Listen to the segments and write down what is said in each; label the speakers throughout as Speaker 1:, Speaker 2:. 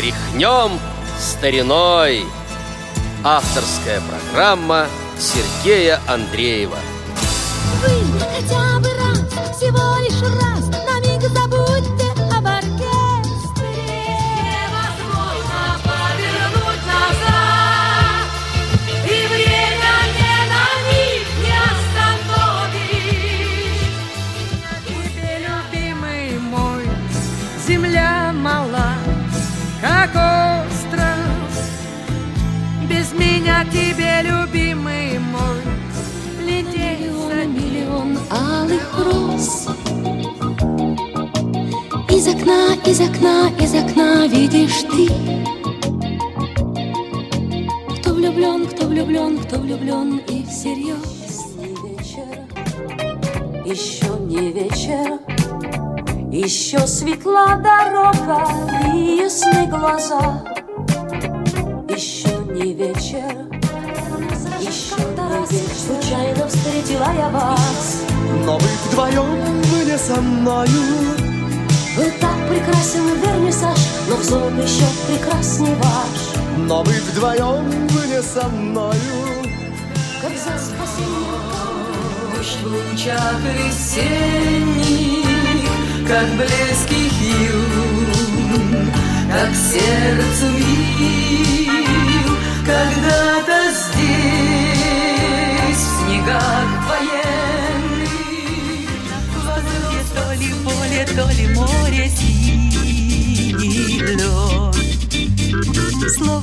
Speaker 1: Тряхнем стариной. Авторская программа Сергея Андреева.
Speaker 2: Вы хотя бы раз, всего лишь раз видишь ты. Кто влюблен, кто влюблен, кто влюблен и всерьез
Speaker 3: не вечер, еще не вечер, еще светла дорога и ясны глаза. Еще не вечер, еще не вечер, случайно встретила я вас.
Speaker 4: Но вы вдвоем были со мною
Speaker 3: Вы так прекрасен, вернисаж, но взор еще прекрасней ваш.
Speaker 4: Но вы вдвоем были со мною
Speaker 3: Как за спасение
Speaker 5: Дождь в лучах весенних, как близких юг, как сердцу мил, когда-то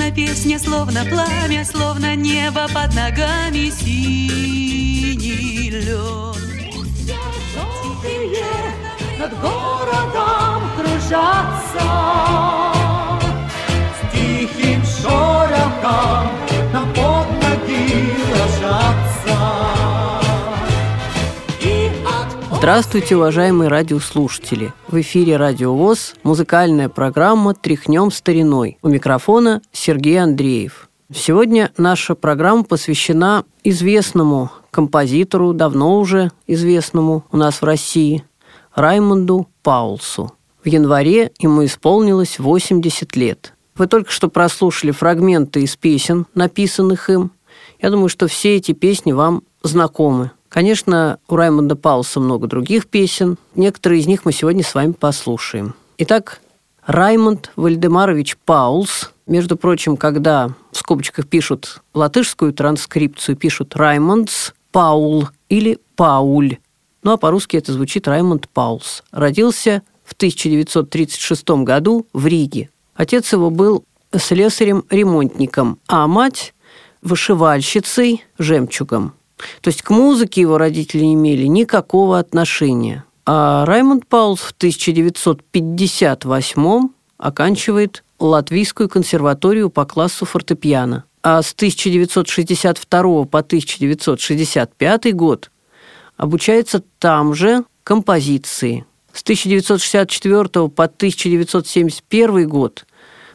Speaker 5: Словно песня, словно пламя, словно небо под ногами синий лед.
Speaker 6: над городом кружатся. С тихим
Speaker 7: Здравствуйте, уважаемые радиослушатели! В эфире Радио ВОЗ музыкальная программа «Тряхнем стариной». У микрофона Сергей Андреев. Сегодня наша программа посвящена известному композитору, давно уже известному у нас в России, Раймонду Паулсу. В январе ему исполнилось 80 лет. Вы только что прослушали фрагменты из песен, написанных им. Я думаю, что все эти песни вам знакомы. Конечно, у Раймонда Паулса много других песен. Некоторые из них мы сегодня с вами послушаем. Итак, Раймонд Вальдемарович Паулс. Между прочим, когда в скобочках пишут латышскую транскрипцию, пишут Раймондс Паул или Пауль. Ну а по-русски это звучит Раймонд Паулс. Родился в 1936 году в Риге. Отец его был слесарем-ремонтником, а мать – вышивальщицей жемчугом. То есть к музыке его родители не имели никакого отношения. А Раймонд Паулс в 1958 оканчивает Латвийскую консерваторию по классу фортепиано. А с 1962 по 1965 год обучается там же композиции. С 1964 по 1971 год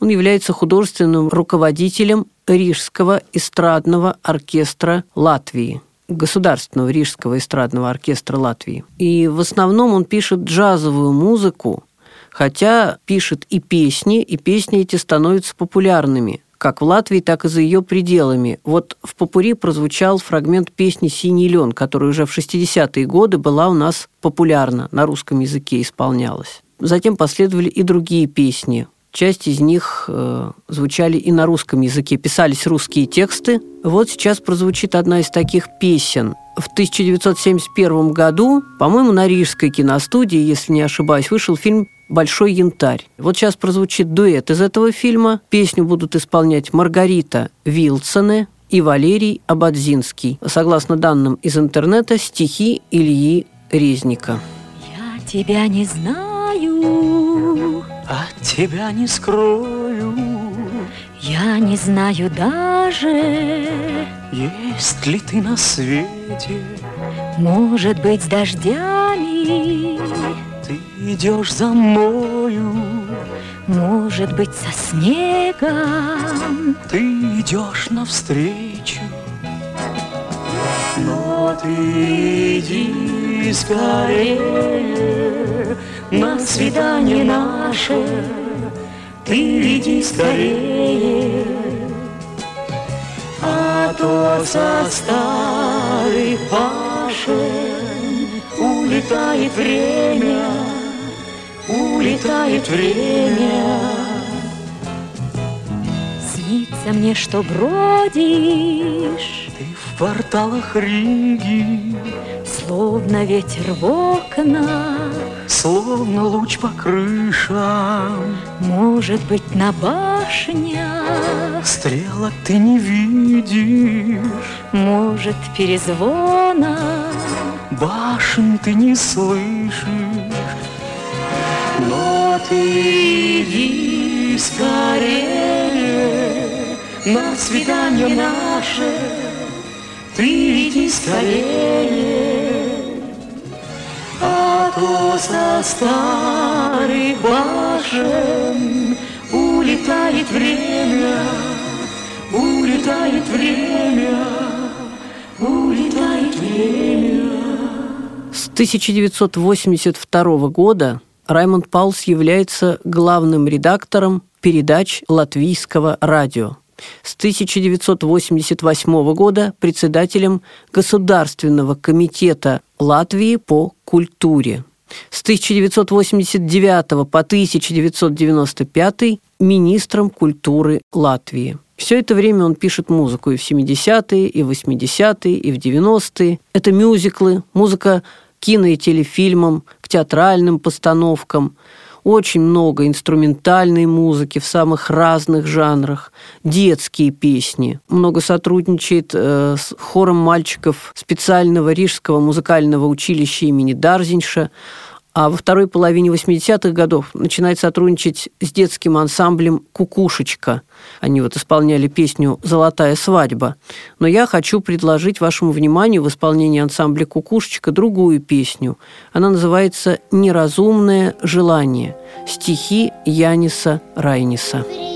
Speaker 7: он является художественным руководителем Рижского эстрадного оркестра Латвии, Государственного Рижского эстрадного оркестра Латвии. И в основном он пишет джазовую музыку, хотя пишет и песни, и песни эти становятся популярными, как в Латвии, так и за ее пределами. Вот в Попури прозвучал фрагмент песни «Синий лен», которая уже в 60-е годы была у нас популярна, на русском языке исполнялась. Затем последовали и другие песни. Часть из них э, звучали и на русском языке, писались русские тексты. Вот сейчас прозвучит одна из таких песен. В 1971 году, по-моему, на Рижской киностудии, если не ошибаюсь, вышел фильм «Большой янтарь». Вот сейчас прозвучит дуэт из этого фильма. Песню будут исполнять Маргарита Вилсоне и Валерий Абадзинский. Согласно данным из интернета, стихи Ильи Резника.
Speaker 2: Я тебя не знаю
Speaker 8: От тебя не скрою,
Speaker 2: Я не знаю даже
Speaker 8: есть ли ты на свете.
Speaker 2: Может быть, с дождями.
Speaker 8: Ты идешь за мною,
Speaker 2: Может быть, со снегом.
Speaker 8: Ты идешь навстречу. Но ты иди скорее на свидание наше, ты иди скорее, а то со старой башен улетает время, улетает время.
Speaker 3: Снится мне, что бродишь,
Speaker 8: в порталах Риги,
Speaker 3: словно ветер в окнах,
Speaker 8: словно луч по крышам.
Speaker 3: может быть, на башнях,
Speaker 8: Стрелок ты не видишь,
Speaker 3: может, перезвона.
Speaker 8: башен ты не слышишь. Но ты иди скорее на свидание наше, ты иди скорее, а то со старых башен улетает время, улетает время, улетает время.
Speaker 7: С 1982 года Раймонд Паулс является главным редактором передач латвийского радио. С 1988 года председателем Государственного комитета Латвии по культуре. С 1989 по 1995 министром культуры Латвии. Все это время он пишет музыку и в 70-е, и в 80-е, и в 90-е. Это мюзиклы, музыка кино и телефильмам, к театральным постановкам. Очень много инструментальной музыки в самых разных жанрах, детские песни. Много сотрудничает э, с хором мальчиков специального Рижского музыкального училища имени Дарзинша, а во второй половине 80-х годов начинает сотрудничать с детским ансамблем «Кукушечка». Они вот исполняли песню «Золотая свадьба». Но я хочу предложить вашему вниманию в исполнении ансамбля «Кукушечка» другую песню. Она называется «Неразумное желание». Стихи Яниса Райниса.
Speaker 2: Прилетит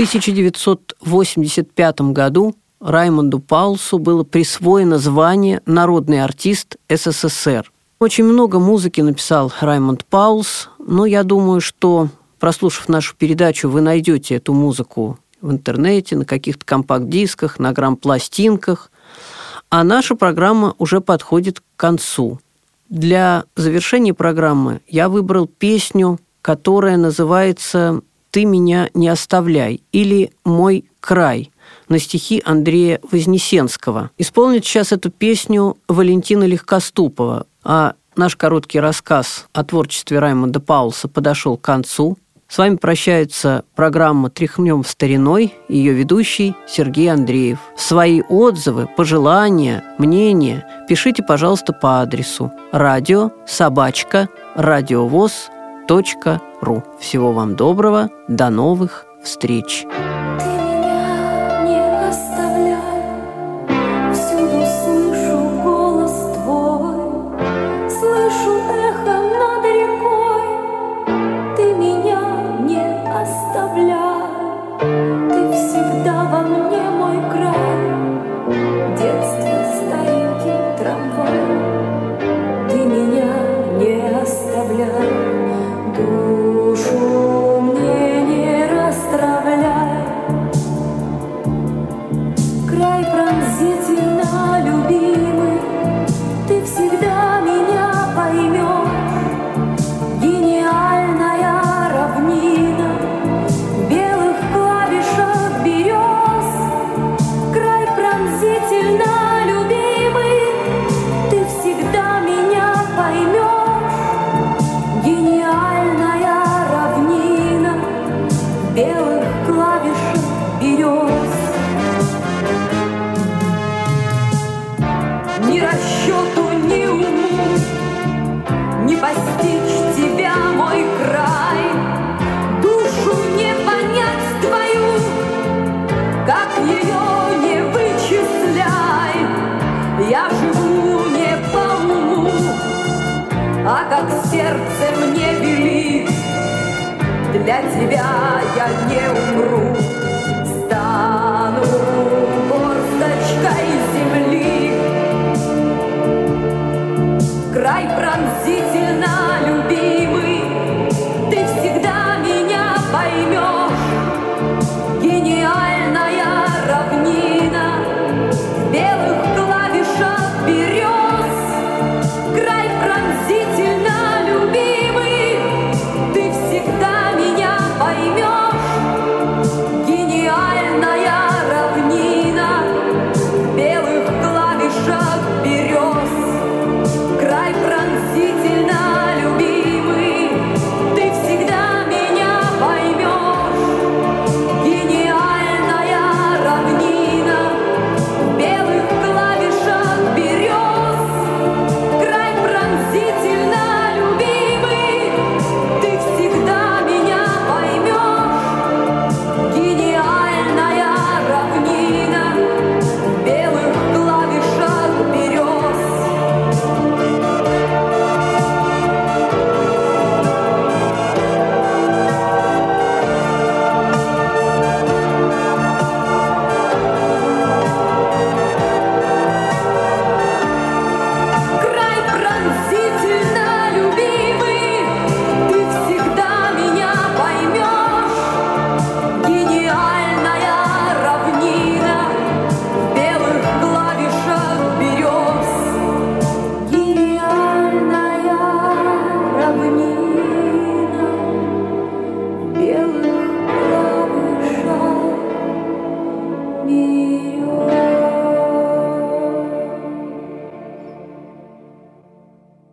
Speaker 7: 1985 году Раймонду Паулсу было присвоено звание «Народный артист СССР». Очень много музыки написал Раймонд Паулс, но я думаю, что, прослушав нашу передачу, вы найдете эту музыку в интернете, на каких-то компакт-дисках, на грамм-пластинках. А наша программа уже подходит к концу. Для завершения программы я выбрал песню, которая называется «Ты меня не оставляй» или «Мой край» на стихи Андрея Вознесенского. Исполнит сейчас эту песню Валентина Легкоступова, а наш короткий рассказ о творчестве Раймонда Паулса подошел к концу. С вами прощается программа «Тряхнем стариной» ее ведущий Сергей Андреев. Свои отзывы, пожелания, мнения пишите, пожалуйста, по адресу радио собачка радиовоз.ру. Всего вам доброго, до новых встреч!
Speaker 3: Ты
Speaker 7: Я живу не по уму, а как сердце мне велит. Для тебя я не умру, стану горсточкой земли. Край прав